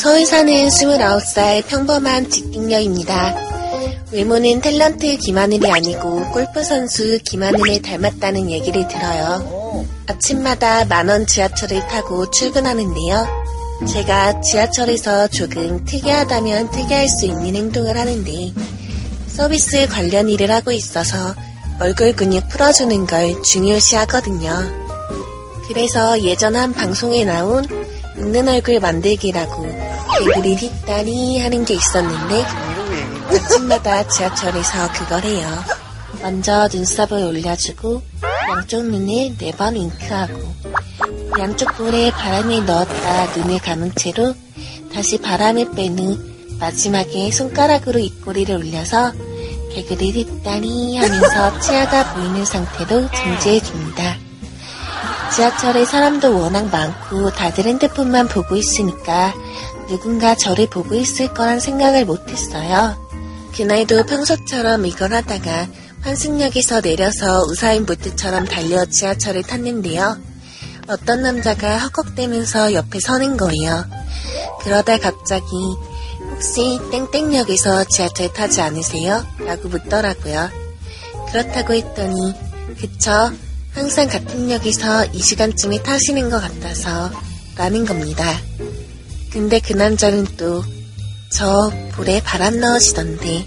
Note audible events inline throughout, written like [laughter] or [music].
서울 사는 29살 평범한 직딩녀입니다. 외모는 탤런트 김하늘이 아니고 골프 선수 김하늘을 닮았다는 얘기를 들어요. 아침마다 만원 지하철을 타고 출근하는데요. 제가 지하철에서 조금 특이하다면 특이할 수 있는 행동을 하는데 서비스 관련 일을 하고 있어서 얼굴 근육 풀어주는 걸 중요시 하거든요. 그래서 예전 한 방송에 나온 웃는 얼굴 만들기라고 개구리 뒷다리 하는 게 있었는데 아침마다 지하철에서 그걸 해요. 먼저 눈썹을 올려주고 양쪽 눈에 네 번 윙크하고 양쪽 볼에 바람을 넣었다 눈을 감은 채로 다시 바람을 뺀 후 마지막에 손가락으로 입꼬리를 올려서 개구리 뒷다리 하면서 [laughs] 치아가 보이는 상태로 정지해줍니다. 지하철에 사람도 워낙 많고 다들 핸드폰만 보고 있으니까 누군가 저를 보고 있을 거란 생각을 못했어요. 그날도 평소처럼 이걸 하다가 환승역에서 내려서 우사인 보트처럼 달려 지하철을 탔는데요. 어떤 남자가 헉헉대면서 옆에 서는 거예요. 그러다 갑자기 혹시 땡땡역에서 지하철 타지 않으세요? 라고 묻더라고요. 그렇다고 했더니 그쵸 항상 같은 역에서 이 시간쯤에 타시는 것 같아서 라는 겁니다. 근데 그 남자는 또 저 볼에 바람 넣으시던데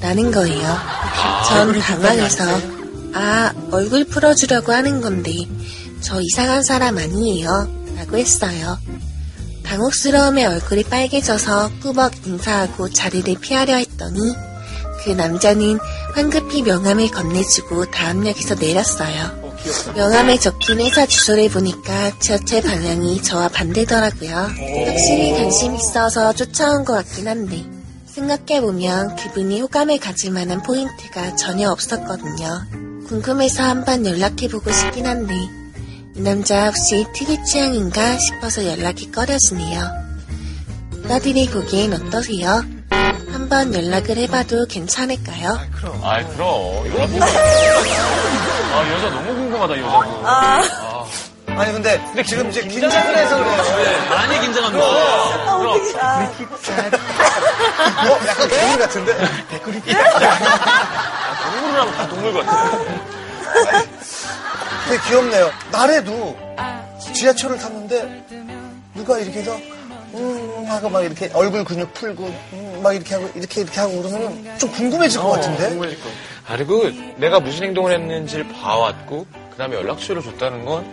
라는 거예요. 전 당황해서 아 얼굴 풀어주려고 하는 건데 저 이상한 사람 아니에요 라고 했어요. 당혹스러움에 얼굴이 빨개져서 꾸벅 인사하고 자리를 피하려 했더니 그 남자는 황급히 명함을 건네주고 다음 역에서 내렸어요. 명함에 적힌 회사 주소를 보니까 지하철 방향이 저와 반대더라고요. 확실히 관심 있어서 쫓아온 것 같긴 한데 생각해보면 그분이 호감을 가질 만한 포인트가 전혀 없었거든요. 궁금해서 한번 연락해보고 싶긴 한데 이 남자 혹시 특이 취향인가 싶어서 연락이 꺼려지네요. 오빠들이 보기엔 어떠세요? 한번 연락을 해봐도 괜찮을까요? 아이, 그럼. 이거 뭐. 아, 여자 너무 궁금하다, 이 여자. 아. 아니 근데, 지금 이제 긴장을 해서 그래요. 많이 긴장합니다. 그럼. 어? 약간 개울 같은데? 동물을 하면 다 동물 같아. 되게 귀엽네요. 날에도 지하철을 탔는데 누가 이렇게 해서 음 하고 막 이렇게 얼굴 근육 풀고 음, 막 이렇게 하고 이렇게 이렇게 하고 그러면 좀 궁금해질 것 같은데? 아, 그리고 내가 무슨 행동을 했는지를 봐왔고, 그 다음에 연락처를 줬다는 건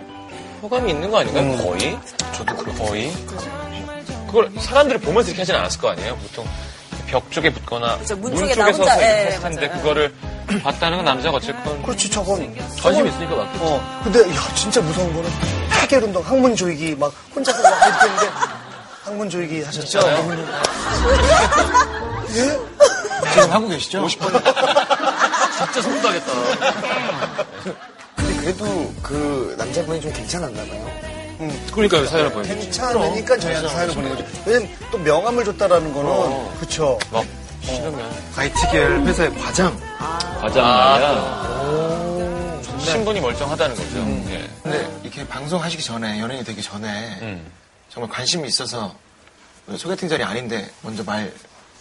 호감이 있는 거 아닌가요? 거의? 저도 그렇 거의? 그걸 사람들이 보면서 이렇게 하진 않았을 거 아니에요? 보통 벽 쪽에 붙거나 그쵸, 문문 쪽에 서서 이렇게 예, 했을 텐데 맞아요. 그거를 봤다는 건 남자가 어쨌건 그렇지 저건 관심 있으니까 맞겠지. 어 근데 야 진짜 무서운 거는 해결 운동 항문 조이기 막 혼자서 막 이렇게 했는데 항문 조이기 하셨죠? 예? 지금 하고 계시죠? 50분. 진짜 성공하겠다. 그래도 그 남자분이 좀 괜찮았나 봐요. 그러니까 사연을 보내주지. 괜찮으니까 저희한테 사연을 보낸 거죠. 왜냐면 또 명함을 줬다라는 거는 그쵸. 막 싫으면 IT계열 회사의 과장. 과장 말이야. 신분이 멀쩡하다는 거죠. 예. 근데 이렇게 방송하시기 전에, 연예인이 되기 전에 음. 정말 관심이 있어서 소개팅 자리 아닌데 먼저 말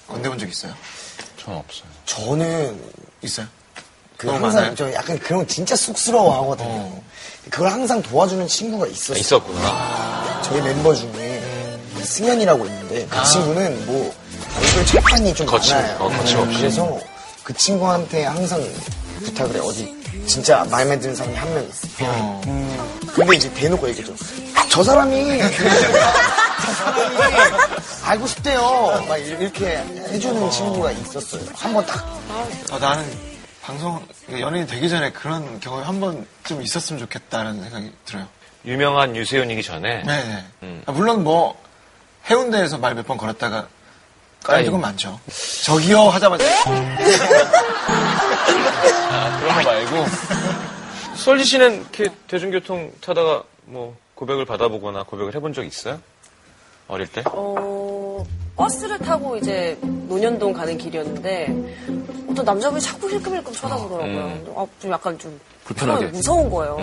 건네본 적 있어요? 전 없어요. 저는 있어요? 그 항상 많아요? 저 약간 그런 거 진짜 쑥스러워 하거든요. 어. 그걸 항상 도와주는 친구가 있었어요. 있었구나. 저희 멤버 중에 승현이라고 있는데 그 친구는 뭐 얼굴 철판이 좀 거침, 많아요. 어, 거침없이. 그래서 그 친구한테 항상 부탁을 해. 어디 진짜 마음에 드는 사람이 한 명 있어. 어. 근데 이제 대놓고 얘기해줘. 저 사람이 저 사람이 알고 싶대요. 막 이렇게 해주는 친구가 있었어요. 한번 딱 아, 나는 방송, 연예인 되기 전에 그런 경험이 한번좀 있었으면 좋겠다는 생각이 들어요. 유명한 유세윤이기 전에 네네. 음. 아, 물론 뭐, 해운대에서 말 몇 번 걸었다가 까인 적은 많죠. 저기요 하자마자. [laughs] 아, 그런 거 말고 솔지 씨는 이렇게 대중교통 타다가 뭐 고백을 받아보거나 고백을 해본 적 있어요? 어릴 때? 어, 버스를 타고 이제 논현동 가는 길이었는데 어떤 남자분이 자꾸 힐끔힐끔 쳐다보더라고요. 아, 좀 약간 좀 불편하게. 무서운 거예요.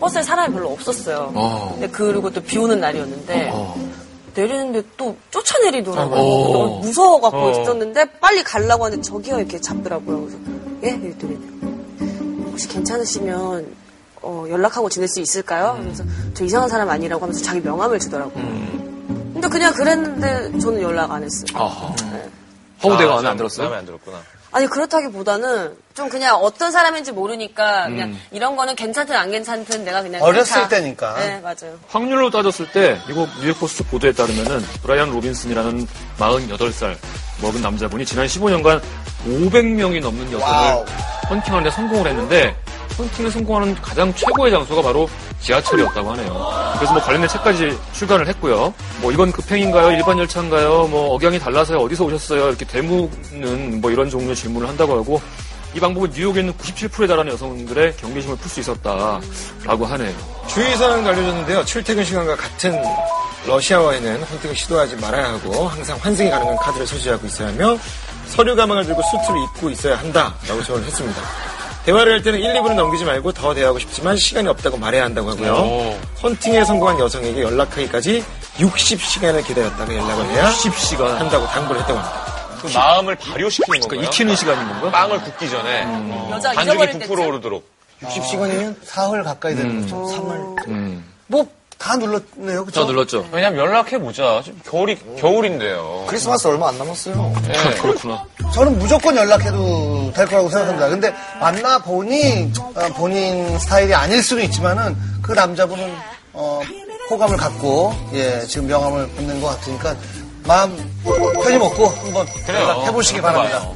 버스에 사람이 별로 없었어요. 어. 근데 그리고 또 비 오는 날이었는데 어. 내리는데 또 쫓아내리더라고요. 너무 무서워갖고 어. 있었는데 빨리 가려고 하는데 저기요 이렇게 잡더라고요. 그래서 예? 이랬더니 혹시 괜찮으시면 어, 연락하고 지낼 수 있을까요? 그래서 저 이상한 사람 아니라고 하면서 자기 명함을 주더라고요. 근데 그냥 그랬는데 저는 연락 안 했어요. 아하. 네. 허우대가 아, 마음에 안 들었어요? 마음에 안 들었구나. 아니 그렇다기보다는 좀 그냥 어떤 사람인지 모르니까 그냥 이런 거는 괜찮든 안 괜찮든 내가 그냥 어렸을 다- 때니까. 네 맞아요. 확률로 따졌을 때 미국 뉴욕 포스트 보도에 따르면은 브라이언 로빈슨이라는 48살 먹은 남자분이 지난 15년간 500명이 넘는 여성을 wow. 헌팅하는 데 성공을 했는데 헌팅에 성공하는 가장 최고의 장소가 바로 지하철이었다고 하네요. 그래서 뭐 관련된 책까지 출간을 했고요. 뭐 이건 급행인가요? 일반 열차인가요? 뭐 억양이 달라서요? 어디서 오셨어요? 이렇게 되묻는 뭐 이런 종류의 질문을 한다고 하고 이 방법은 뉴욕에 있는 97%에 달하는 여성들의 경계심을 풀 수 있었다라고 하네요. 주의사항도 알려줬는데요. 출퇴근 시간과 같은 러시아어에는 헌팅을 시도하지 말아야 하고 항상 환승이 가능한 카드를 소지하고 있어야 하며 서류 가방을 들고 수트를 입고 있어야 한다라고 조언을 했습니다. 대화를 할 때는 1, 2분을 넘기지 말고 더 대화하고 싶지만 시간이 없다고 말해야 한다고 하고요. 오. 헌팅에 성공한 여성에게 연락하기까지 60시간을 기다렸다가 연락을 해야 10시간. 한다고 당부를 했다고 합니다. 그 마음을 발효시키는 건가요? 그러니까 익히는 시간인 건가? 빵을 굽기 전에 여자 반죽이 잊어버릴 부풀어 오르도록. 60시간이면 사흘 가까이 되는 거죠. 3월. 음. 뭐, 다 눌렀네요. 그죠? 저 눌렀죠. 왜냐면 연락해보자. 지금 겨울이, 겨울인데요. 크리스마스 얼마 안 남았어요. 네. 그렇구나. 저는 무조건 연락해도 될 거라고 생각합니다. 근데 만나보니 어, 본인 스타일이 아닐 수는 있지만은 그 남자분은 어, 호감을 갖고 예 지금 명함을 붙는 것 같으니까 마음 편히 먹고 한번 그래요. 연락해보시기. 바랍니다.